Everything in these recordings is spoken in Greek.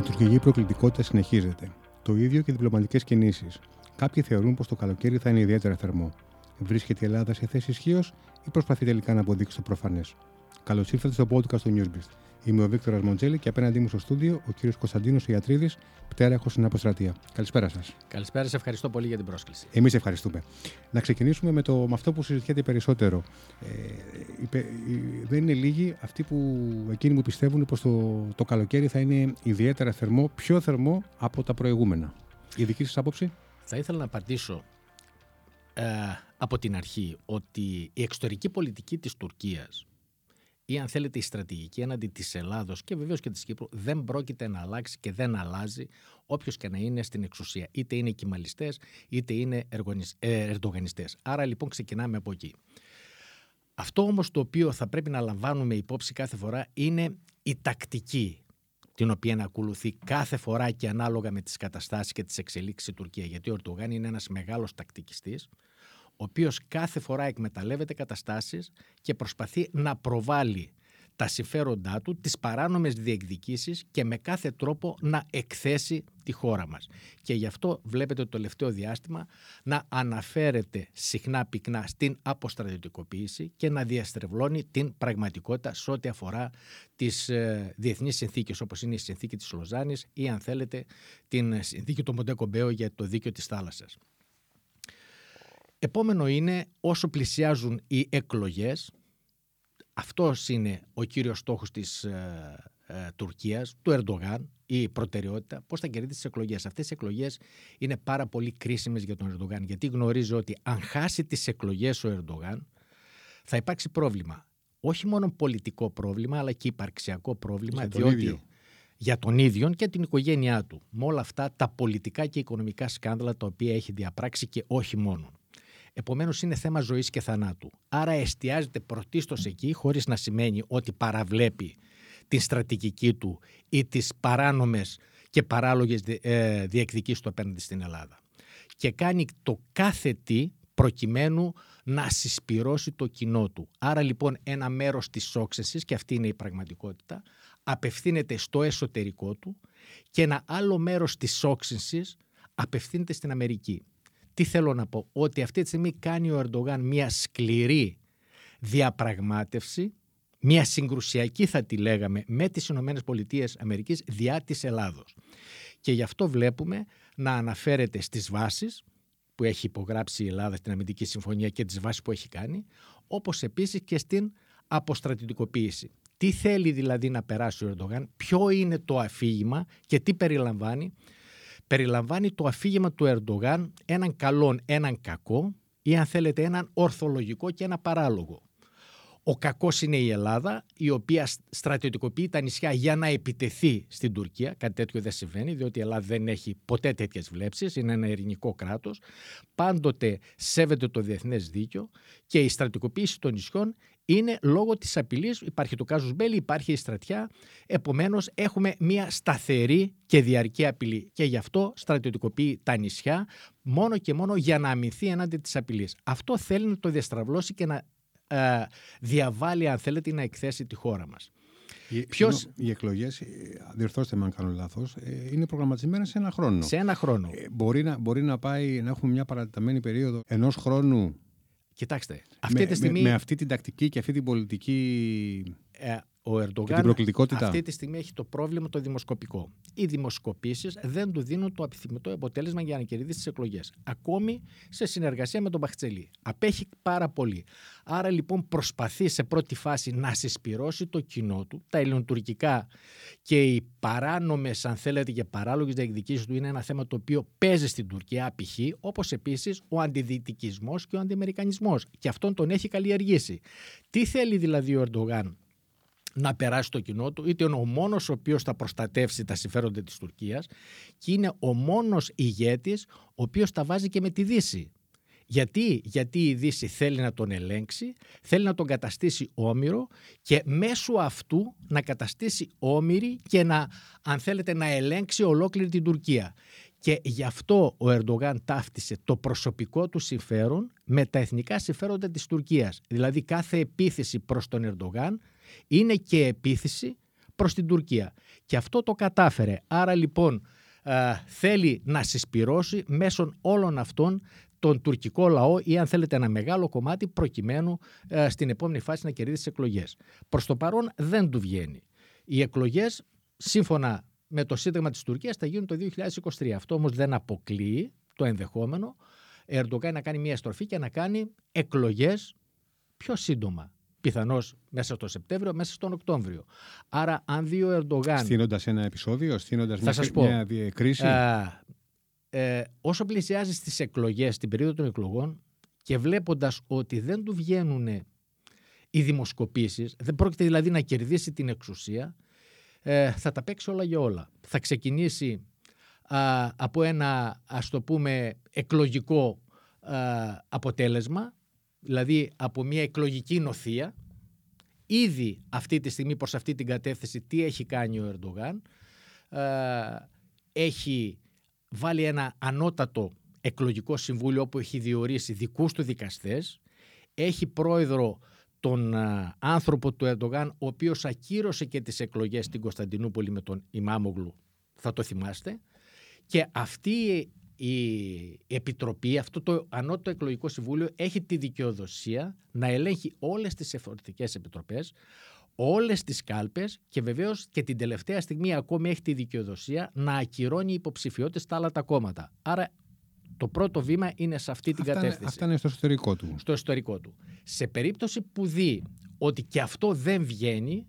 Η τουρκική προκλητικότητα συνεχίζεται. Το ίδιο και οι διπλωματικές κινήσεις. Κάποιοι θεωρούν πως το καλοκαίρι θα είναι ιδιαίτερα θερμό. Βρίσκεται η Ελλάδα σε θέση ισχύως ή προσπαθεί τελικά να αποδείξει το προφανές; Καλώς ήρθατε στο podcast του Newsbeast. Είμαι ο Βίκτορα Μοντζέλη και απέναντί μου στο στούντιο ο κύριος Κωνσταντίνος Ιατρίδης, πτέραχο στην Αποστρατεία. Καλησπέρα σας. Καλησπέρα, σε ευχαριστώ πολύ για την πρόσκληση. Εμείς ευχαριστούμε. Να ξεκινήσουμε με, το, με αυτό που συζητιέται περισσότερο. Ε, δεν είναι λίγοι αυτοί που εκείνοι που πιστεύουν πως το, το καλοκαίρι θα είναι ιδιαίτερα θερμό, πιο θερμό από τα προηγούμενα. Η δική σας άποψη; Θα ήθελα να απαντήσω ε, από την αρχή ότι η εξωτερική πολιτική της Τουρκίας ή αν θέλετε η στρατηγική έναντι της Ελλάδος και βεβαίως και της Κύπρου δεν πρόκειται να αλλάξει και δεν αλλάζει όποιος και να είναι στην εξουσία. Είτε είναι κυμαλιστές είτε είναι ε, ερντογανιστές. Άρα λοιπόν ξεκινάμε από εκεί. Αυτό όμως το οποίο θα πρέπει να λαμβάνουμε υπόψη κάθε φορά είναι η τακτική την οποία να ακολουθεί κάθε φορά και ανάλογα με τις καταστάσεις και τις εξελίξεις η Τουρκία. Γιατί ο Ερντογάν είναι ένας μεγάλος τακτικιστής, ο οποίος κάθε φορά εκμεταλλεύεται καταστάσεις και προσπαθεί να προβάλλει τα συμφέροντά του, τις παράνομες διεκδικήσεις και με κάθε τρόπο να εκθέσει τη χώρα μας. Και γι' αυτό βλέπετε το τελευταίο διάστημα να αναφέρεται συχνά πυκνά στην αποστρατιωτικοποίηση και να διαστρεβλώνει την πραγματικότητα σε ό,τι αφορά τις ε, διεθνείς συνθήκες όπως είναι η συνθήκη της Λοζάνης ή αν θέλετε την συνθήκη του Μοντέκομπέο για το δίκαιο της θάλασσας. Επόμενο είναι όσο πλησιάζουν οι εκλογές, αυτός είναι ο κύριος στόχος της ε, ε, Τουρκίας, του Ερντογάν, η προτεραιότητα, πώς θα κερδίσει τις εκλογές. Αυτές οι εκλογές είναι πάρα πολύ κρίσιμες για τον Ερντογάν, γιατί γνωρίζει ότι αν χάσει τις εκλογές ο Ερντογάν, θα υπάρξει πρόβλημα. Όχι μόνο πολιτικό πρόβλημα, αλλά και υπαρξιακό πρόβλημα, για διότι για τον ίδιο και την οικογένειά του. Με όλα αυτά τα πολιτικά και οικονομικά σκάνδαλα τα οποία έχει διαπράξει και όχι μόνο. Επομένως, είναι θέμα ζωής και θανάτου. Άρα, εστιάζεται πρωτίστως εκεί, χωρίς να σημαίνει ότι παραβλέπει την στρατηγική του ή τις παράνομες και παράλογες ε, διεκδικήσεις του απέναντι στην Ελλάδα. Και κάνει το κάθε τι προκειμένου να συσπυρώσει το κοινό του. Άρα λοιπόν ένα μέρος της όξεσης, και αυτή είναι η πραγματικότητα, απευθύνεται στο εσωτερικό του και ένα άλλο μέρος της όξυνσης απευθύνεται στην Αμερική. Τι θέλω να πω, ότι αυτή τη στιγμή κάνει ο Ερντογάν μια σκληρή διαπραγμάτευση, μια συγκρουσιακή θα τη λέγαμε, με τις Ηνωμένες Πολιτείες Αμερικής διά της Ελλάδος. Και γι' αυτό βλέπουμε να αναφέρεται στις βάσεις που έχει υπογράψει η Ελλάδα στην Αμυντική Συμφωνία και τις βάσεις που έχει κάνει, όπως επίσης και στην αποστρατητικοποίηση. Τι θέλει δηλαδή να περάσει ο Ερντογάν, ποιο είναι το αφήγημα και τι περιλαμβάνει περιλαμβάνει το αφήγημα του Ερντογάν έναν καλόν, έναν κακό ή αν θέλετε έναν ορθολογικό και ένα παράλογο. Ο κακός είναι η Ελλάδα, η οποία στρατιωτικοποιεί τα νησιά για να επιτεθεί στην Τουρκία. Κάτι τέτοιο δεν συμβαίνει, διότι η Ελλάδα δεν έχει ποτέ τέτοιες βλέψεις, είναι ένα ειρηνικό κράτος. Πάντοτε σέβεται το διεθνές δίκαιο και η στρατιωτικοποίηση των νησιών είναι λόγω της απειλής, υπάρχει το κάζους μπέλη, υπάρχει η στρατιά, επομένως έχουμε μια σταθερή και διαρκή απειλή και γι' αυτό στρατιωτικοποιεί τα νησιά μόνο και μόνο για να αμυνθεί ενάντια της απειλής. Αυτό θέλει να το διαστραβλώσει και να ε, διαβάλει αν θέλετε να εκθέσει τη χώρα μας. Οι, Ποιος... οι εκλογές, ε, διορθώστε με αν κάνω λάθος, ε, είναι προγραμματισμένες σε ένα χρόνο. Σε ένα χρόνο. μπορεί, να, μπορεί να πάει να έχουμε μια παρατεταμένη περίοδο ενός χρόνου Κοιτάξτε, αυτή με, τη στιγμή... με, αυτή την τακτική και αυτή την πολιτική ε, ο Ερντογάν αυτή τη στιγμή έχει το πρόβλημα το δημοσκοπικό. Οι δημοσκοπήσεις δεν του δίνουν το επιθυμητό αποτέλεσμα για να κερδίσει τις εκλογές. Ακόμη σε συνεργασία με τον Μπαχτσελή. Απέχει πάρα πολύ. Άρα λοιπόν προσπαθεί σε πρώτη φάση να συσπυρώσει το κοινό του. Τα ελληνοτουρκικά και οι παράνομες, αν θέλετε, και παράλογες διεκδικήσεις του είναι ένα θέμα το οποίο παίζει στην Τουρκία π.χ. Όπως επίσης ο αντιδυτικισμός και ο αντιμερικανισμός. Και αυτόν τον έχει καλλιεργήσει. Τι θέλει δηλαδή ο Ερντογάν; Να περάσει το κοινό του, είτε είναι ο μόνος ο οποίος θα προστατεύσει τα συμφέροντα της Τουρκίας και είναι ο μόνος ηγέτης ο οποίος τα βάζει και με τη Δύση. Γιατί, Γιατί η Δύση θέλει να τον ελέγξει, θέλει να τον καταστήσει όμοιρο και μέσω αυτού να καταστήσει όμοιρη και να, αν θέλετε, να ελέγξει ολόκληρη την Τουρκία. Και γι' αυτό ο Ερντογάν ταύτισε το προσωπικό του συμφέρον με τα εθνικά συμφέροντα της Τουρκίας. Δηλαδή κάθε επίθεση προς τον Ερντογάν είναι και επίθεση προς την Τουρκία. Και αυτό το κατάφερε. Άρα λοιπόν θέλει να συσπυρώσει μέσω όλων αυτών τον τουρκικό λαό ή αν θέλετε ένα μεγάλο κομμάτι προκειμένου στην επόμενη φάση να κερδίσει τις εκλογές. Προς το παρόν δεν του βγαίνει. Οι εκλογές σύμφωνα με το Σύνταγμα της Τουρκίας θα γίνουν το 2023. Αυτό όμως δεν αποκλείει το ενδεχόμενο Ερντογάν να κάνει μια στροφή και να κάνει εκλογές πιο σύντομα. Πιθανώς μέσα στο Σεπτέμβριο, μέσα στον Οκτώβριο. Άρα, αν δει ο Ερντογάν. Στείνοντας ένα επεισόδιο, στείνοντας μια, μια διακρίση. ε, όσο πλησιάζει στις εκλογές, την περίοδο των εκλογών και βλέποντας ότι δεν του βγαίνουν οι δημοσκοπήσεις, δεν πρόκειται δηλαδή να κερδίσει την εξουσία, ε, θα τα παίξει όλα για όλα. Θα ξεκινήσει από ένα ας το πούμε εκλογικό αποτέλεσμα, δηλαδή από μια εκλογική νοθεία. Ήδη αυτή τη στιγμή προς αυτή την κατεύθυνση τι έχει κάνει ο Ερντογάν. έχει βάλει ένα ανώτατο εκλογικό συμβούλιο όπου έχει διορίσει δικούς του δικαστές. Έχει πρόεδρο τον άνθρωπο του Ερντογάν ο οποίος ακύρωσε και τις εκλογές στην Κωνσταντινούπολη με τον Ιμάμογλου. Θα το θυμάστε. Και αυτή η Επιτροπή, αυτό το Ανώτατο Εκλογικό Συμβούλιο έχει τη δικαιοδοσία να ελέγχει όλες τις εφορτικές επιτροπές, όλες τις κάλπες και βεβαίως και την τελευταία στιγμή ακόμη έχει τη δικαιοδοσία να ακυρώνει υποψηφιότητες στα άλλα τα κόμματα. Άρα το πρώτο βήμα είναι σε αυτή την κατεύθυνση. Αυτά είναι στο εσωτερικό του. Στο εσωτερικό του. Σε περίπτωση που δει ότι και αυτό δεν βγαίνει,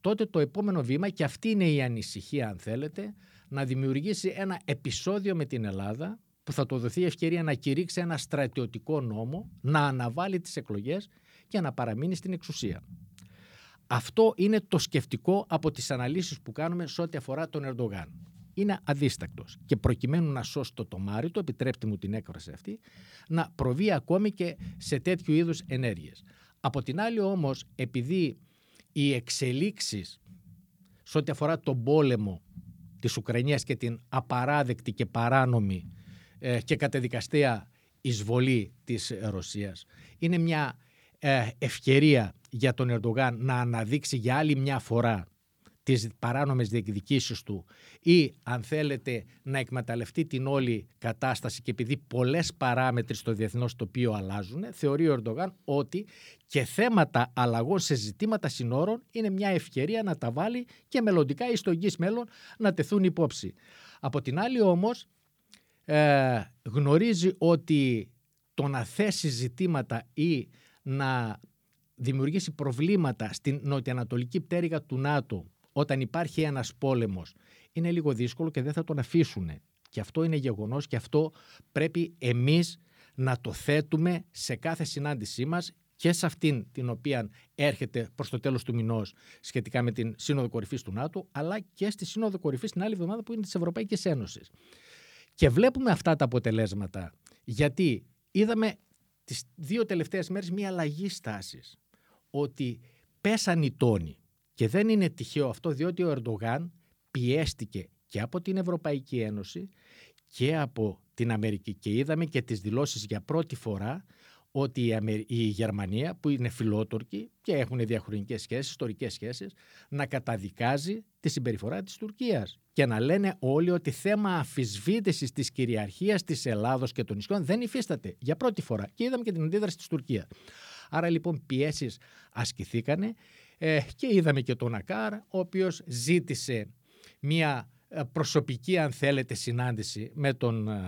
τότε το επόμενο βήμα, και αυτή είναι η ανησυχία αν θέλετε, να δημιουργήσει ένα επεισόδιο με την Ελλάδα που θα το δοθεί ευκαιρία να κηρύξει ένα στρατιωτικό νόμο, να αναβάλει τις εκλογές και να παραμείνει στην εξουσία. Αυτό είναι το σκεφτικό από τις αναλύσεις που κάνουμε σε ό,τι αφορά τον Ερντογάν. Είναι αδίστακτος και προκειμένου να σώσει το τομάρι του, επιτρέπτε μου την έκφραση αυτή, να προβεί ακόμη και σε τέτοιου είδους ενέργειες. Από την άλλη όμως, επειδή οι εξελίξεις σε ό,τι αφορά τον πόλεμο της Ουκρανίας και την απαράδεκτη και παράνομη ε, και κατεδικαστέα εισβολή της Ρωσίας. Είναι μια ε, ευκαιρία για τον Ερντογάν να αναδείξει για άλλη μια φορά τις παράνομες διεκδικήσεις του ή αν θέλετε να εκμεταλλευτεί την όλη κατάσταση και επειδή πολλές παράμετροι στο διεθνώς τοπίο αλλάζουν, θεωρεί ο Ερντογάν ότι και θέματα αλλαγών σε ζητήματα συνόρων είναι μια ευκαιρία να τα βάλει και μελλοντικά ή στο εγγύς μέλλον να τεθούν υπόψη. Από την άλλη όμως ε, γνωρίζει ότι το να θέσει ζητήματα ή να δημιουργήσει προβλήματα στην νοτιοανατολική πτέρυγα του ΝΑΤΟ όταν υπάρχει ένας πόλεμος είναι λίγο δύσκολο και δεν θα τον αφήσουν. Και αυτό είναι γεγονός και αυτό πρέπει εμείς να το θέτουμε σε κάθε συνάντησή μας και σε αυτήν την οποία έρχεται προς το τέλος του μηνός σχετικά με την Σύνοδο Κορυφής του ΝΑΤΟ αλλά και στη Σύνοδο Κορυφής την άλλη εβδομάδα που είναι της Ευρωπαϊκής Ένωσης. Και βλέπουμε αυτά τα αποτελέσματα γιατί είδαμε τις δύο τελευταίες μέρες μια αλλαγή στάσης ότι πέσαν οι τόνοι και δεν είναι τυχαίο αυτό διότι ο Ερντογάν πιέστηκε και από την Ευρωπαϊκή Ένωση και από την Αμερική και είδαμε και τις δηλώσεις για πρώτη φορά ότι η Γερμανία που είναι φιλότορκη και έχουν διαχρονικές σχέσεις, ιστορικές σχέσεις, να καταδικάζει τη συμπεριφορά της Τουρκίας και να λένε όλοι ότι θέμα αφισβήτησης της κυριαρχίας της Ελλάδος και των νησιών δεν υφίσταται για πρώτη φορά και είδαμε και την αντίδραση της Τουρκίας. Άρα λοιπόν πιέσεις ασκηθήκανε ε, και είδαμε και τον Ακάρ, ο οποίος ζήτησε μια ε, προσωπική, αν θέλετε, συνάντηση με τον ε,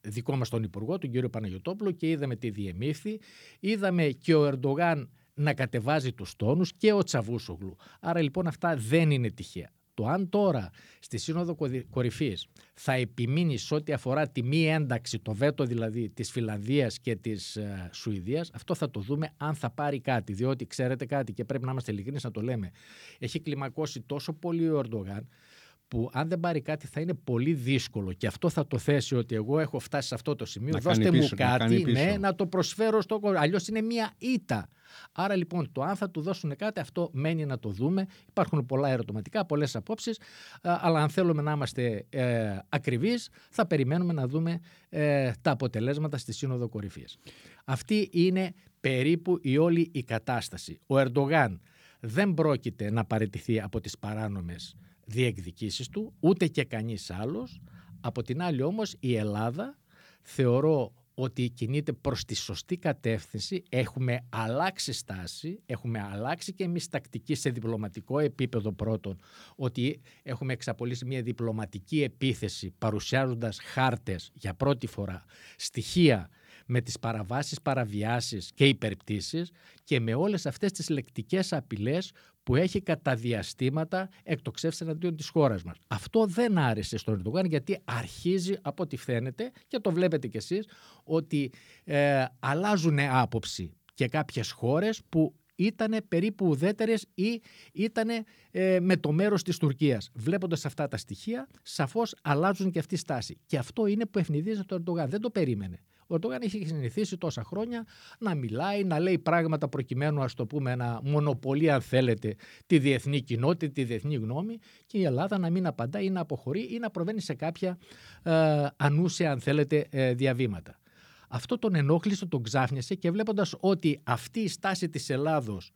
δικό μας τον Υπουργό, τον κύριο Παναγιωτόπουλο και είδαμε τι διεμήφθη. Είδαμε και ο Ερντογάν να κατεβάζει τους τόνους και ο Τσαβούσογλου. Άρα λοιπόν αυτά δεν είναι τυχαία. Το αν τώρα στη Σύνοδο Κορυφής θα επιμείνεις σε ό,τι αφορά τη μη ένταξη, το βέτο δηλαδή της Φιλανδίας και της ε, Σουηδίας, αυτό θα το δούμε αν θα πάρει κάτι. Διότι ξέρετε κάτι και πρέπει να είμαστε ειλικρινείς να το λέμε. Έχει κλιμακώσει τόσο πολύ ο Ερντογάν που αν δεν πάρει κάτι θα είναι πολύ δύσκολο και αυτό θα το θέσει ότι εγώ έχω φτάσει σε αυτό το σημείο, να δώστε μου κάτι να, ναι, να το προσφέρω στο κόσμο. Αλλιώς είναι μια ήττα. Άρα λοιπόν το αν θα του δώσουν κάτι αυτό μένει να το δούμε. Υπάρχουν πολλά ερωτηματικά, πολλές απόψεις, αλλά αν θέλουμε να είμαστε ε, ακριβείς θα περιμένουμε να δούμε ε, τα αποτελέσματα στη Σύνοδο Κορυφής. Αυτή είναι περίπου η όλη η κατάσταση. Ο Ερντογάν δεν πρόκειται να παραιτηθεί από τις παράνομες διεκδικήσεις του, ούτε και κανείς άλλος. Από την άλλη όμως η Ελλάδα θεωρώ ότι κινείται προς τη σωστή κατεύθυνση, έχουμε αλλάξει στάση, έχουμε αλλάξει και εμείς τακτική σε διπλωματικό επίπεδο πρώτον, ότι έχουμε εξαπολύσει μια διπλωματική επίθεση παρουσιάζοντας χάρτες για πρώτη φορά, στοιχεία με τις παραβάσεις, παραβιάσεις και υπερπτήσεις και με όλες αυτές τις λεκτικές απειλές που έχει κατά διαστήματα εκτοξεύσεις εναντίον της χώρας μας. Αυτό δεν άρεσε στον Ερντογάν γιατί αρχίζει από ό,τι φαίνεται και το βλέπετε κι εσείς ότι ε, αλλάζουν άποψη και κάποιες χώρες που ήταν περίπου ουδέτερες ή ήταν ε, με το μέρος της Τουρκίας. Βλέποντας αυτά τα στοιχεία, σαφώς αλλάζουν και αυτή η στάση. Και αυτό είναι που ευνηδίζει τον Ερντογάν. Δεν το περίμενε. Ο Ερντογάν έχει συνηθίσει τόσα χρόνια να μιλάει, να λέει πράγματα προκειμένου, ας το πούμε, να μονοπολεί, αν θέλετε, τη διεθνή κοινότητα, τη διεθνή γνώμη και η Ελλάδα να μην απαντά ή να αποχωρεί ή να προβαίνει σε κάποια ε, ανούσια, αν θέλετε, ε, διαβήματα. Αυτό τον ενόχλησε, τον ξάφνιασε και βλέποντας ότι αυτή η στάση της Ελλάδος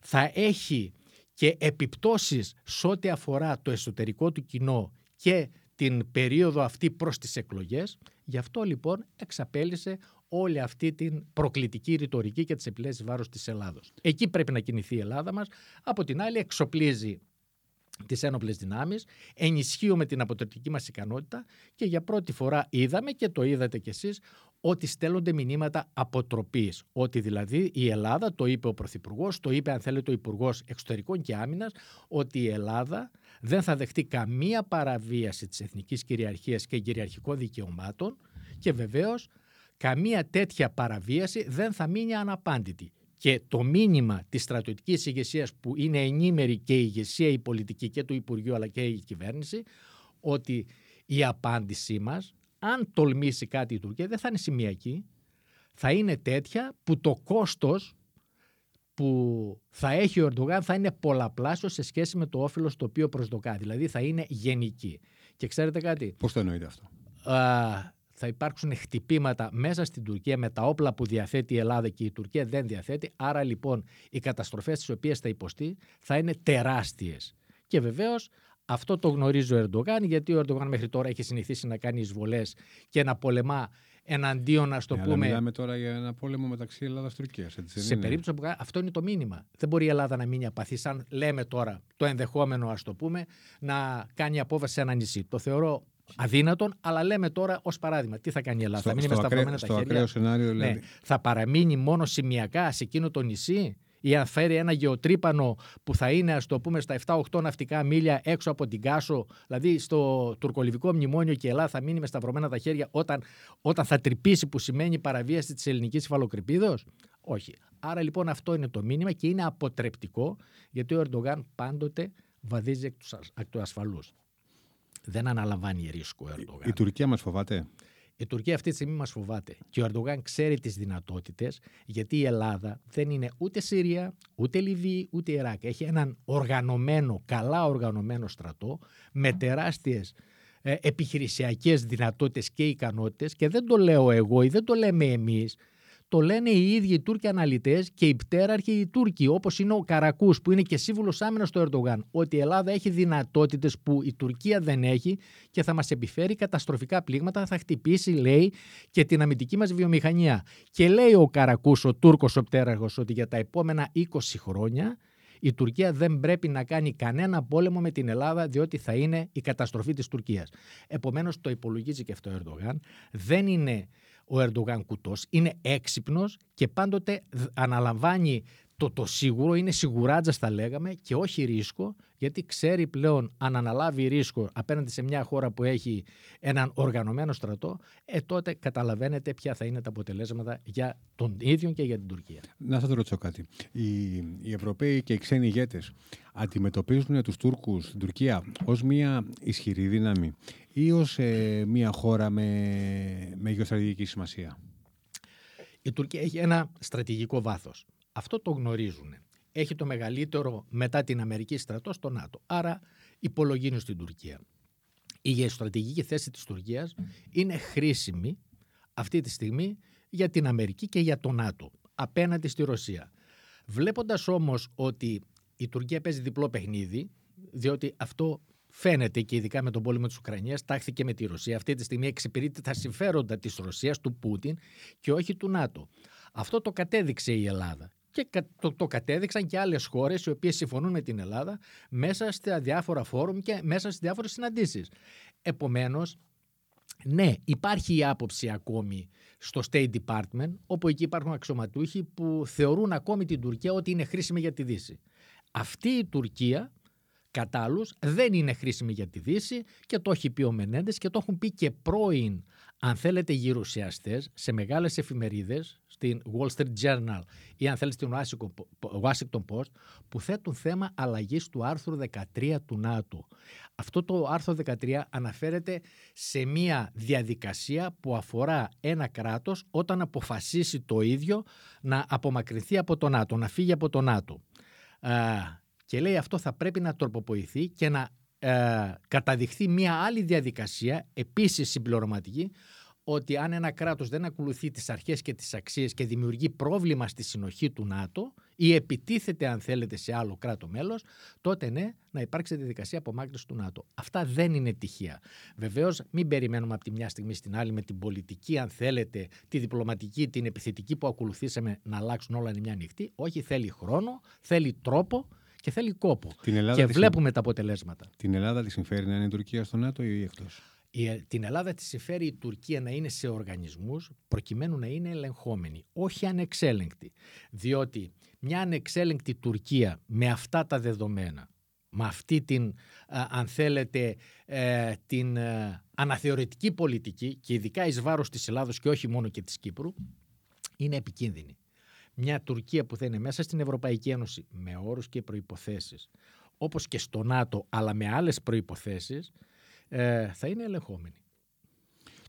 θα έχει και επιπτώσεις σε ό,τι αφορά το εσωτερικό του κοινό και την περίοδο αυτή προς τις εκλογές. Γι' αυτό λοιπόν εξαπέλυσε όλη αυτή την προκλητική ρητορική και τις επιλέσεις βάρος της Ελλάδος. Εκεί πρέπει να κινηθεί η Ελλάδα μας. Από την άλλη εξοπλίζει τις ένοπλες δυνάμεις, ενισχύουμε την αποτρεπτική μας ικανότητα και για πρώτη φορά είδαμε και το είδατε κι εσείς ότι στέλνονται μηνύματα αποτροπής. Ότι δηλαδή η Ελλάδα, το είπε ο Πρωθυπουργός, το είπε αν θέλετε ο Υπουργός Εξωτερικών και Άμυνας, ότι η Ελλάδα δεν θα δεχτεί καμία παραβίαση της εθνικής κυριαρχίας και κυριαρχικών δικαιωμάτων και βεβαίως καμία τέτοια παραβίαση δεν θα μείνει αναπάντητη. Και το μήνυμα της στρατιωτικής ηγεσίας που είναι ενήμερη και η ηγεσία η πολιτική και του Υπουργείου αλλά και η κυβέρνηση ότι η απάντησή μας αν τολμήσει κάτι η Τουρκία δεν θα είναι σημειακή θα είναι τέτοια που το κόστος που θα έχει ο Ερντογάν θα είναι πολλαπλάσιος σε σχέση με το όφελος το οποίο προσδοκά. Δηλαδή θα είναι γενική. Και ξέρετε κάτι; Πώς το εννοείτε αυτό; Α, θα υπάρξουν χτυπήματα μέσα στην Τουρκία με τα όπλα που διαθέτει η Ελλάδα και η Τουρκία δεν διαθέτει. Άρα λοιπόν οι καταστροφές τις οποίες θα υποστεί θα είναι τεράστιες. Και βεβαίως αυτό το γνωρίζει ο Ερντογάν, γιατί ο Ερντογάν μέχρι τώρα έχει συνηθίσει να κάνει εισβολές και να πολεμά εναντίον, ας το ναι, πούμε. Μιλάμε τώρα για ένα πόλεμο μεταξύ Ελλάδας και Τουρκίας. Σε περίπτωση που αυτό είναι το μήνυμα. Δεν μπορεί η Ελλάδα να μείνει απαθή, σαν λέμε τώρα το ενδεχόμενο, ας το πούμε, να κάνει απόβαση σε ένα νησί. Το θεωρώ αδύνατον, αλλά λέμε τώρα ως παράδειγμα. Τι θα κάνει η Ελλάδα, στο, θα μείνει με σταυρωμένα τα χέρια; Ακραίο σενάριο, ναι. δηλαδή. ναι. Θα παραμείνει μόνο σημειακά σε εκείνο το νησί; Ή αν φέρει ένα γεωτρύπανο που θα είναι, ας το πούμε, στα 7-8 ναυτικά μίλια έξω από την Κάσο, δηλαδή στο τουρκολιβικό μνημόνιο και η Ελλάδα θα μείνει με σταυρωμένα τα χέρια όταν, όταν θα τρυπήσει, που σημαίνει παραβίαση της ελληνικής υφαλοκρηπίδος; Όχι. Άρα λοιπόν αυτό είναι το μήνυμα και είναι αποτρεπτικό γιατί ο Ερντογάν πάντοτε βαδίζει εκ τους ασφαλούς. Δεν αναλαμβάνει ρίσκο ο Ερντογάν. Η, η Τουρκία μας φοβάται; Η Τουρκία αυτή τη στιγμή μας φοβάται. Και ο Ερντογάν ξέρει τις δυνατότητες, γιατί η Ελλάδα δεν είναι ούτε Συρία, ούτε Λιβύη, ούτε Ιράκ. Έχει έναν οργανωμένο, καλά οργανωμένο στρατό με τεράστιες ε, επιχειρησιακές δυνατότητες και ικανότητες και δεν το λέω εγώ ή δεν το λέμε εμείς το λένε οι ίδιοι οι Τούρκοι αναλυτές και οι πτέραρχοι οι Τούρκοι, όπως είναι ο Καρακούς, που είναι και σύμβουλος άμυνας του Ερντογάν, ότι η Ελλάδα έχει δυνατότητες που η Τουρκία δεν έχει και θα μας επιφέρει καταστροφικά πλήγματα, θα χτυπήσει, λέει, και την αμυντική μας βιομηχανία. Και λέει ο Καρακούς, ο Τούρκος ο πτέραρχος, ότι για τα επόμενα 20 χρόνια η Τουρκία δεν πρέπει να κάνει κανένα πόλεμο με την Ελλάδα διότι θα είναι η καταστροφή της Τουρκίας. Επομένως το υπολογίζει και αυτό ο Ερντογάν. Δεν είναι ο Ερντογάν κουτός, είναι έξυπνος και πάντοτε αναλαμβάνει το, το σίγουρο, είναι σιγουράτζας θα λέγαμε και όχι ρίσκο, γιατί ξέρει πλέον αν αναλάβει ρίσκο απέναντι σε μια χώρα που έχει έναν οργανωμένο στρατό, ε, τότε καταλαβαίνετε ποια θα είναι τα αποτελέσματα για τον ίδιο και για την Τουρκία. Να σας ρωτήσω κάτι. Οι, οι Ευρωπαίοι και οι ξένοι ηγέτες αντιμετωπίζουν τους Τούρκους στην Τουρκία ως μια ισχυρή δύναμη ή ως ε, μια χώρα με, με γεωστρατηγική σημασία; Η Τουρκία έχει ένα στρατηγικό βάθος. Αυτό το γνωρίζουν. Έχει το μεγαλύτερο μετά την Αμερική στρατό στο ΝΑΤΟ. Άρα υπολογίνουν στην Τουρκία. Η γεωστρατηγική θέση της Τουρκίας είναι χρήσιμη αυτή τη στιγμή για την Αμερική και για το ΝΑΤΟ απέναντι στη Ρωσία. Βλέποντας όμως ότι η Τουρκία παίζει διπλό παιχνίδι, διότι αυτό φαίνεται και ειδικά με τον πόλεμο της Ουκρανίας, τάχθηκε με τη Ρωσία. Αυτή τη στιγμή εξυπηρετεί τα συμφέροντα της Ρωσίας, του Πούτιν και όχι του ΝΑΤΟ. Αυτό το κατέδειξε η Ελλάδα. Και το, το κατέδειξαν και άλλες χώρες οι οποίες συμφωνούν με την Ελλάδα μέσα στα διάφορα φόρουμ και μέσα στις διάφορες συναντήσεις. Επομένως, ναι, υπάρχει η άποψη ακόμη στο State Department, όπου εκεί υπάρχουν αξιωματούχοι που θεωρούν ακόμη την Τουρκία ότι είναι χρήσιμη για τη Δύση. Αυτή η Τουρκία, κατά άλλους, δεν είναι χρήσιμη για τη Δύση και το έχει πει ο Μενέντες και το έχουν πει και πρώην, αν θέλετε, γυρουσιαστές σε μεγάλες εφημερίδες στην Wall Street Journal ή αν θέλετε στην Washington Post που θέτουν θέμα αλλαγής του άρθρου 13 του ΝΑΤΟ. Αυτό το άρθρο 13 αναφέρεται σε μια διαδικασία που αφορά ένα κράτος όταν αποφασίσει το ίδιο να απομακρυνθεί από το ΝΑΤΟ, να φύγει από το ΝΑΤΟ. Και λέει αυτό θα πρέπει να τροποποιηθεί και να ε, καταδειχθεί μια άλλη διαδικασία, επίσης συμπληρωματική, ότι αν ένα κράτος δεν ακολουθεί τις αρχές και τις αξίες και δημιουργεί πρόβλημα στη συνοχή του ΝΑΤΟ ή επιτίθεται αν θέλετε σε άλλο κράτο μέλος, τότε ναι, να υπάρξει διαδικασία απομάκρυνσης του ΝΑΤΟ. Αυτά δεν είναι τυχαία. Βεβαίως μην περιμένουμε από τη μια στιγμή στην άλλη με την πολιτική αν θέλετε, τη διπλωματική, την επιθετική που ακολουθήσαμε να αλλάξουν όλα είναι μια νυχτή. Όχι, θέλει χρόνο, θέλει τρόπο και θέλει κόπο. και βλέπουμε τα αποτελέσματα. Την Ελλάδα τη συμφέρει να είναι η Τουρκία στο ΝΑΤΟ ή εκτός; Ε, την Ελλάδα τη συμφέρει η Τουρκία να είναι σε οργανισμούς προκειμένου να είναι ελεγχόμενη, όχι ανεξέλεγκτη. Διότι μια ανεξέλεγκτη Τουρκία με αυτά τα δεδομένα, με αυτή την, αν θέλετε, ε, την ε, αναθεωρητική πολιτική και ειδικά εις βάρος της Ελλάδος και όχι μόνο και της Κύπρου, είναι επικίνδυνη. Μια Τουρκία που θα είναι μέσα στην Ευρωπαϊκή Ένωση με όρους και προϋποθέσεις, όπως και στο ΝΑΤΟ, αλλά με άλλες προϋποθέσεις, ε, θα είναι ελεγχόμενη.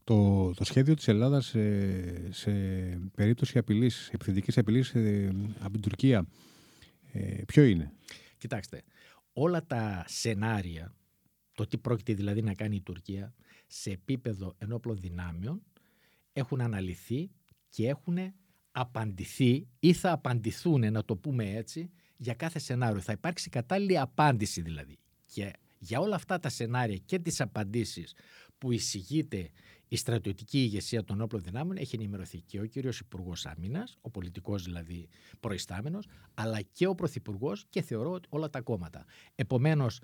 Το, το σχέδιο της Ελλάδας σε, σε περίπτωση απειλής, επιθετικής απειλής ε, από την Τουρκία, ε, ποιο είναι; Κοιτάξτε, όλα τα σενάρια, το τι πρόκειται δηλαδή να κάνει η Τουρκία σε επίπεδο ενόπλων δυνάμεων έχουν αναλυθεί και έχουν απαντηθεί ή θα απαντηθούν, να το πούμε έτσι, για κάθε σενάριο. Θα υπάρξει κατάλληλη απάντηση δηλαδή. Και για όλα αυτά τα σενάρια και τις απαντήσεις που εισηγείται η στρατιωτική ηγεσία των όπλων δυνάμεων έχει ενημερωθεί και ο κύριος Υπουργός Άμυνας, ο πολιτικός δηλαδή προϊστάμενος, αλλά και ο Πρωθυπουργός και θεωρώ ότι όλα τα κόμματα. Επομένως,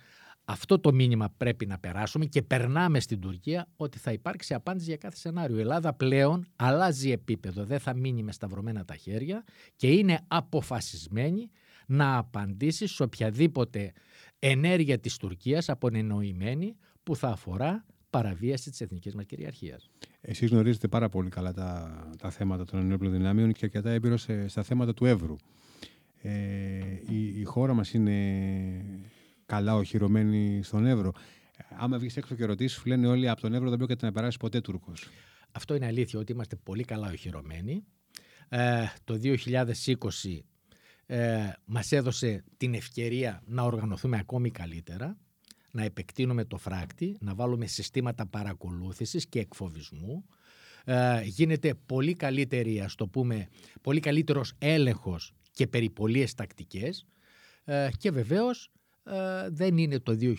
αυτό το μήνυμα πρέπει να περάσουμε και περνάμε στην Τουρκία ότι θα υπάρξει απάντηση για κάθε σενάριο. Η Ελλάδα πλέον αλλάζει επίπεδο, δεν θα μείνει με σταυρωμένα τα χέρια και είναι αποφασισμένη να απαντήσει σε οποιαδήποτε ενέργεια της Τουρκίας απονενοημένη που θα αφορά παραβίαση της εθνικής μας κυριαρχίας. Εσείς γνωρίζετε πάρα πολύ καλά τα, τα θέματα των ενόπλων δυνάμεων και αρκετά έμπειρος στα θέματα του Εύρου. Ε, η, η χώρα μας είναι καλά οχυρωμένη στον Εύρο. Άμα βγεις έξω και ρωτήσεις, λένε όλοι από τον Εύρο δεν πρόκειται να περάσει ποτέ Τούρκος. Αυτό είναι αλήθεια ότι είμαστε πολύ καλά οχυρωμένοι. Ε, το 2020 ε, μας έδωσε την ευκαιρία να οργανωθούμε ακόμη καλύτερα, να επεκτείνουμε το φράκτη, να βάλουμε συστήματα παρακολούθησης και εκφοβισμού. Ε, γίνεται πολύ καλύτερη, ας το πούμε, πολύ καλύτερος έλεγχος και περιπολίες τακτικές ε, και βεβαίως ε, δεν είναι το 2020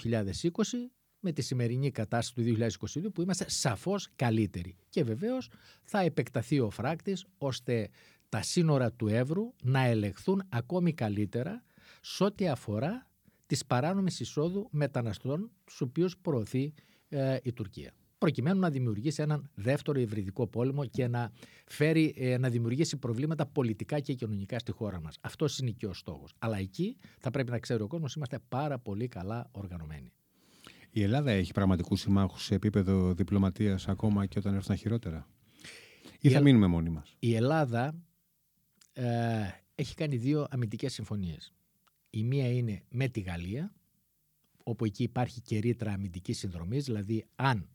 με τη σημερινή κατάσταση του 2022 που είμαστε σαφώς καλύτεροι. Και βεβαίως θα επεκταθεί ο φράκτης ώστε τα σύνορα του Εύρου να ελεγχθούν ακόμη καλύτερα σε ό,τι αφορά τις παράνομες εισόδου μεταναστών στους οποίους προωθεί ε, η Τουρκία προκειμένου να δημιουργήσει έναν δεύτερο υβριδικό πόλεμο και να, φέρει, ε, να δημιουργήσει προβλήματα πολιτικά και κοινωνικά στη χώρα μας. Αυτός είναι και ο στόχος. Αλλά εκεί θα πρέπει να ξέρει ο κόσμος είμαστε πάρα πολύ καλά οργανωμένοι. Η Ελλάδα έχει πραγματικούς συμμάχους σε επίπεδο διπλωματίας ακόμα και όταν έρθουν χειρότερα; Ή θα μείνουμε μόνοι μας; Η Ελλάδα ε, έχει κάνει δύο αμυντικές συμφωνίες. Η μία είναι με τη Γαλλία, όπου εκεί υπάρχει και ρήτρα αμυντικής συνδρομής, δηλαδή αν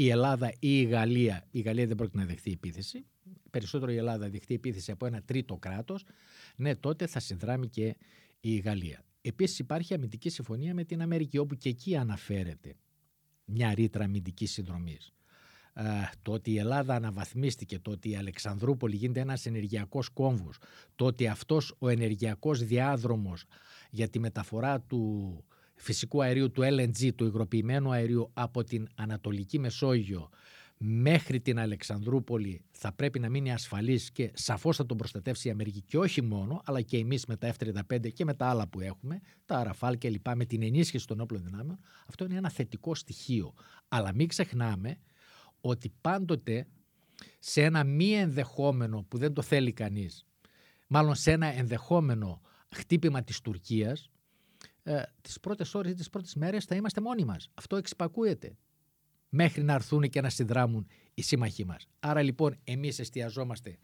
η Ελλάδα ή η Γαλλία, η Γαλλία δεν πρόκειται να δεχθεί επίθεση, περισσότερο η Ελλάδα δεχτεί επίθεση από ένα τρίτο κράτος, ναι τότε θα συνδράμει και η Γαλλία. Επίσης υπάρχει αμυντική συμφωνία με την Αμερική, όπου και εκεί αναφέρεται μια ρήτρα αμυντικής συνδρομής. το ότι η Ελλάδα αναβαθμίστηκε, το ότι η Αλεξανδρούπολη γίνεται ένας ενεργειακός κόμβος, το ότι αυτός ο ενεργειακός διάδρομος για τη μεταφορά του φυσικού αερίου του LNG, του υγροποιημένου αερίου από την Ανατολική Μεσόγειο μέχρι την Αλεξανδρούπολη θα πρέπει να μείνει ασφαλής και σαφώς θα τον προστατεύσει η Αμερική και όχι μόνο, αλλά και εμείς με τα F-35 και με τα άλλα που έχουμε, τα Αραφάλ και λοιπά, με την ενίσχυση των όπλων δυνάμεων, αυτό είναι ένα θετικό στοιχείο. Αλλά μην ξεχνάμε ότι πάντοτε σε ένα μη ενδεχόμενο που δεν το θέλει κανείς, μάλλον σε ένα ενδεχόμενο χτύπημα της Τουρκίας, ε, τις πρώτες ώρες ή τις πρώτες μέρες θα είμαστε μόνοι μας. Αυτό εξυπακούεται μέχρι να έρθουν και να συνδράμουν οι σύμμαχοί μας. Άρα λοιπόν εμείς εστιαζόμαστε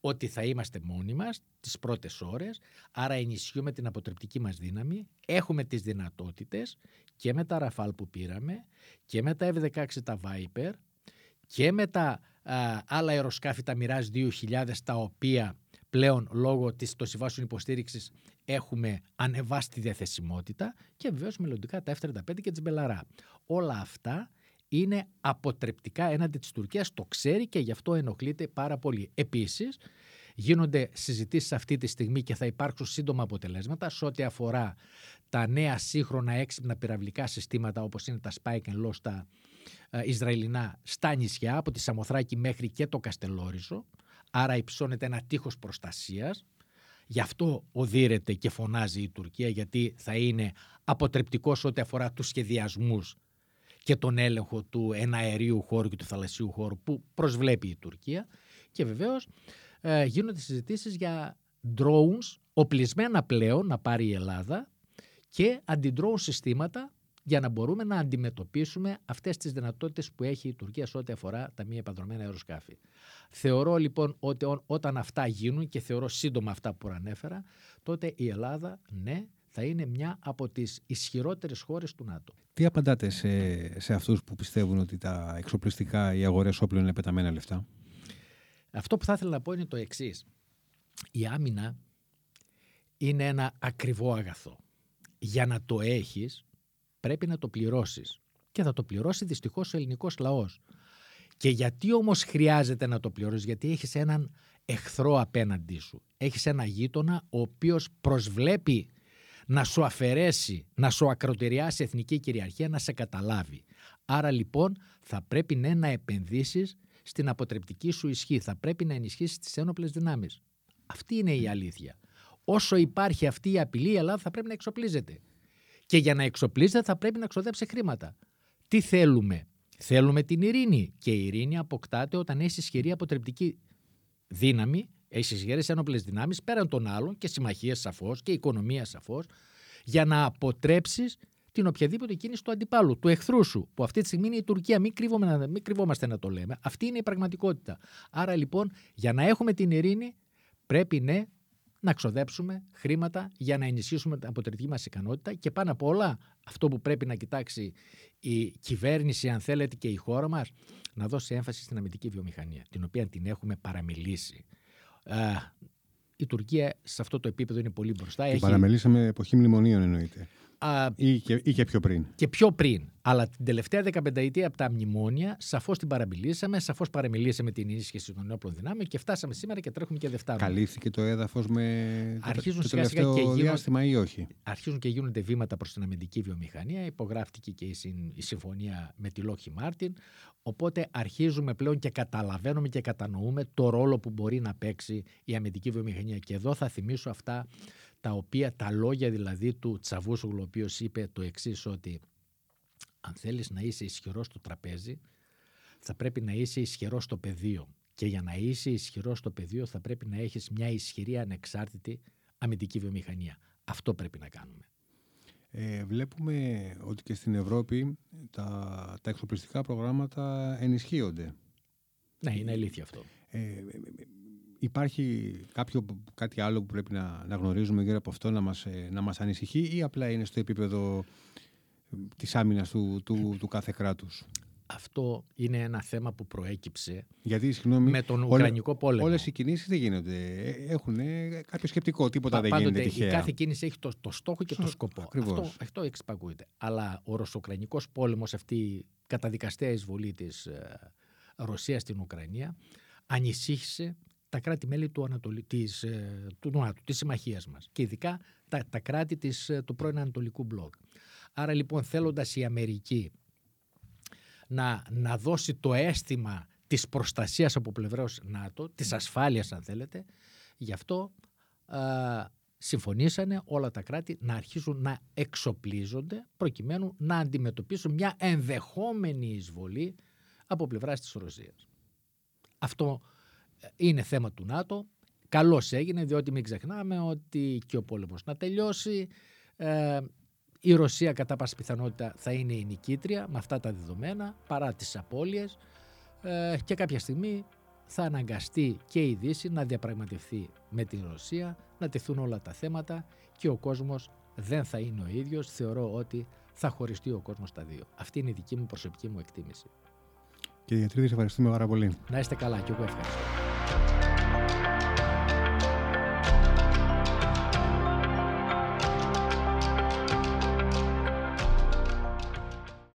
ότι θα είμαστε μόνοι μας τις πρώτες ώρες, άρα ενισχύουμε την αποτρεπτική μας δύναμη, έχουμε τις δυνατότητες και με τα Rafale που πήραμε και με τα F-16 τα Viper και με τα α, άλλα αεροσκάφη τα Mirage 2000 τα οποία πλέον λόγω των συμβάσεων υποστήριξης έχουμε ανεβάσει τη διαθεσιμότητα και βεβαίως μελλοντικά τα F-35 και τις Μπελαρά. Όλα αυτά είναι αποτρεπτικά έναντι της Τουρκίας, το ξέρει και γι' αυτό ενοχλείται πάρα πολύ. Επίσης, γίνονται συζητήσεις αυτή τη στιγμή και θα υπάρξουν σύντομα αποτελέσματα σε ό,τι αφορά τα νέα σύγχρονα έξυπνα πυραυλικά συστήματα όπως είναι τα Spike and Low στα ε, Ισραηλινά στα νησιά από τη Σαμοθράκη μέχρι και το Καστελόριζο άρα υψώνεται ένα τείχος προστασίας. Γι' αυτό οδύρεται και φωνάζει η Τουρκία γιατί θα είναι αποτρεπτικός ό,τι αφορά τους σχεδιασμούς και τον έλεγχο του εναερίου χώρου και του θαλασσίου χώρου που προσβλέπει η Τουρκία. Και βεβαίως ε, γίνονται συζητήσεις για drones οπλισμένα πλέον να πάρει η Ελλάδα και αντιδρόουν συστήματα για να μπορούμε να αντιμετωπίσουμε αυτές τις δυνατότητες που έχει η Τουρκία σε ό,τι αφορά τα μη επανδρομένα αεροσκάφη. Θεωρώ λοιπόν ότι όταν αυτά γίνουν και θεωρώ σύντομα αυτά που προανέφερα, τότε η Ελλάδα, ναι, θα είναι μια από τις ισχυρότερες χώρες του ΝΑΤΟ. Τι απαντάτε σε, σε αυτούς που πιστεύουν ότι τα εξοπλιστικά, οι αγορές όπλων είναι πεταμένα λεφτά; Αυτό που θα ήθελα να πω είναι το εξής. Η άμυνα είναι ένα ακριβό αγαθό. Για να το έχεις πρέπει να το πληρώσεις. Και θα το πληρώσει δυστυχώς ο ελληνικός λαός. Και γιατί όμως χρειάζεται να το πληρώσεις, γιατί έχεις έναν εχθρό απέναντί σου. Έχεις ένα γείτονα ο οποίος προσβλέπει να σου αφαιρέσει, να σου ακροτεριάσει εθνική κυριαρχία, να σε καταλάβει. Άρα λοιπόν θα πρέπει ναι να επενδύσεις στην αποτρεπτική σου ισχύ. Θα πρέπει να ενισχύσεις τις ένοπλες δυνάμεις. Αυτή είναι η αλήθεια. Όσο υπάρχει αυτή η απειλή, η Ελλάδα θα πρέπει να εξοπλίζεται. Και για να εξοπλίζεται θα πρέπει να ξοδέψει χρήματα. Τι θέλουμε; Θέλουμε την ειρήνη. Και η ειρήνη αποκτάται όταν έχει ισχυρή αποτρεπτική δύναμη έχει ισχυρές ένοπλες δυνάμεις πέραν των άλλων και συμμαχίες σαφώς και οικονομία σαφώς, για να αποτρέψεις την οποιαδήποτε κίνηση του αντιπάλου, του εχθρού σου, που αυτή τη στιγμή είναι η Τουρκία. Μην, κρύβομαι, μην κρυβόμαστε να το λέμε. Αυτή είναι η πραγματικότητα. Άρα λοιπόν, για να έχουμε την ειρήνη, πρέπει ναι να ξοδέψουμε χρήματα για να ενισχύσουμε την αποτρεπτική μας ικανότητα και πάνω απ' όλα αυτό που πρέπει να κοιτάξει η κυβέρνηση, αν θέλετε, και η χώρα μας, να δώσει έμφαση στην αμυντική βιομηχανία, την οποία την έχουμε παραμιλήσει η Τουρκία σε αυτό το επίπεδο είναι πολύ μπροστά. Την Έχει... παραμελήσαμε εποχή μνημονίων εννοείται. Α, ή, και, ή και πιο πριν. Και πιο πριν. Αλλά την τελευταία 15 από τα μνημόνια σαφώς την παραμιλήσαμε, σαφώς παραμιλήσαμε την ενίσχυση των όπλων δυνάμεων και φτάσαμε σήμερα και τρέχουμε και δεν Καλύφθηκε το έδαφος με αρχίζουν το τελευταίο και γίνονται, διάστημα ή όχι; Αρχίζουν και γίνονται βήματα προς την αμυντική βιομηχανία. Υπογράφτηκε και η, συν, η συμφωνία με τη Λόχη Μάρτιν. Οπότε αρχίζουμε πλέον και καταλαβαίνουμε και κατανοούμε το ρόλο που μπορεί να παίξει η αμυντική βιομηχανία. Και εδώ θα θυμίσω αυτά τα οποία τα λόγια δηλαδή του Τσαβούσογλου, ο οποίος είπε το εξής ότι αν θέλεις να είσαι ισχυρός στο τραπέζι, θα πρέπει να είσαι ισχυρός στο πεδίο. Και για να είσαι ισχυρός στο πεδίο θα πρέπει να έχεις μια ισχυρή ανεξάρτητη αμυντική βιομηχανία. Αυτό πρέπει να κάνουμε. Ε, βλέπουμε ότι και στην Ευρώπη τα, τα εξοπλιστικά προγράμματα ενισχύονται. Ναι, είναι αλήθεια αυτό. Ε, Υπάρχει κάποιο, κάτι άλλο που πρέπει να, να γνωρίζουμε γύρω από αυτό να μας, ε, να μας ανησυχεί ή απλά είναι στο επίπεδο ε, της άμυνας του, του, του κάθε κράτους; Αυτό είναι ένα θέμα που προέκυψε Γιατί, συγγνώμη, με τον Ουκρανικό πόλεμο. Όλες οι κινήσεις δεν γίνονται. Ε, Έχουν κάποιο σκεπτικό. Τίποτα Πα, δεν γίνεται τυχαία. Η κάθε κίνηση έχει το, το στόχο και το σκοπό. Ακριβώς. Αυτό, αυτό εξυπακούεται. Αλλά ο Ρωσοκρανικό πόλεμος, αυτή η καταδικαστέα εισβολή της Ρωσίας στην Ουκρανία ανησύχησε τα κράτη-μέλη του, Ανατολ... της, ε, του ΝΟΑΤΟ, της συμμαχίας μας και ειδικά τα, τα κράτη της, ε, του πρώην Ανατολικού Μπλοκ. Άρα λοιπόν θέλοντας η Αμερική να, να δώσει το αίσθημα της προστασίας από πλευράς ΝΑΤΟ, της ασφάλειας αν θέλετε, γι' αυτό συμφωνήσανε όλα τα κράτη να αρχίσουν να εξοπλίζονται προκειμένου να αντιμετωπίσουν μια ενδεχόμενη εισβολή από πλευράς της Ρωσίας. Αυτό ε, είναι θέμα του ΝΑΤΟ. Καλώς έγινε διότι μην ξεχνάμε ότι και ο πόλεμος να τελειώσει. Ε, η Ρωσία κατά πάση πιθανότητα θα είναι η νικήτρια με αυτά τα δεδομένα παρά τις απώλειες ε, και κάποια στιγμή θα αναγκαστεί και η Δύση να διαπραγματευτεί με την Ρωσία, να τεθούν όλα τα θέματα και ο κόσμος δεν θα είναι ο ίδιος. Θεωρώ ότι θα χωριστεί ο κόσμος στα δύο. Αυτή είναι η δική μου προσωπική μου εκτίμηση. Κύριε Γιατρίδη, σε ευχαριστούμε πάρα πολύ. Να είστε καλά και εγώ ευχαριστώ.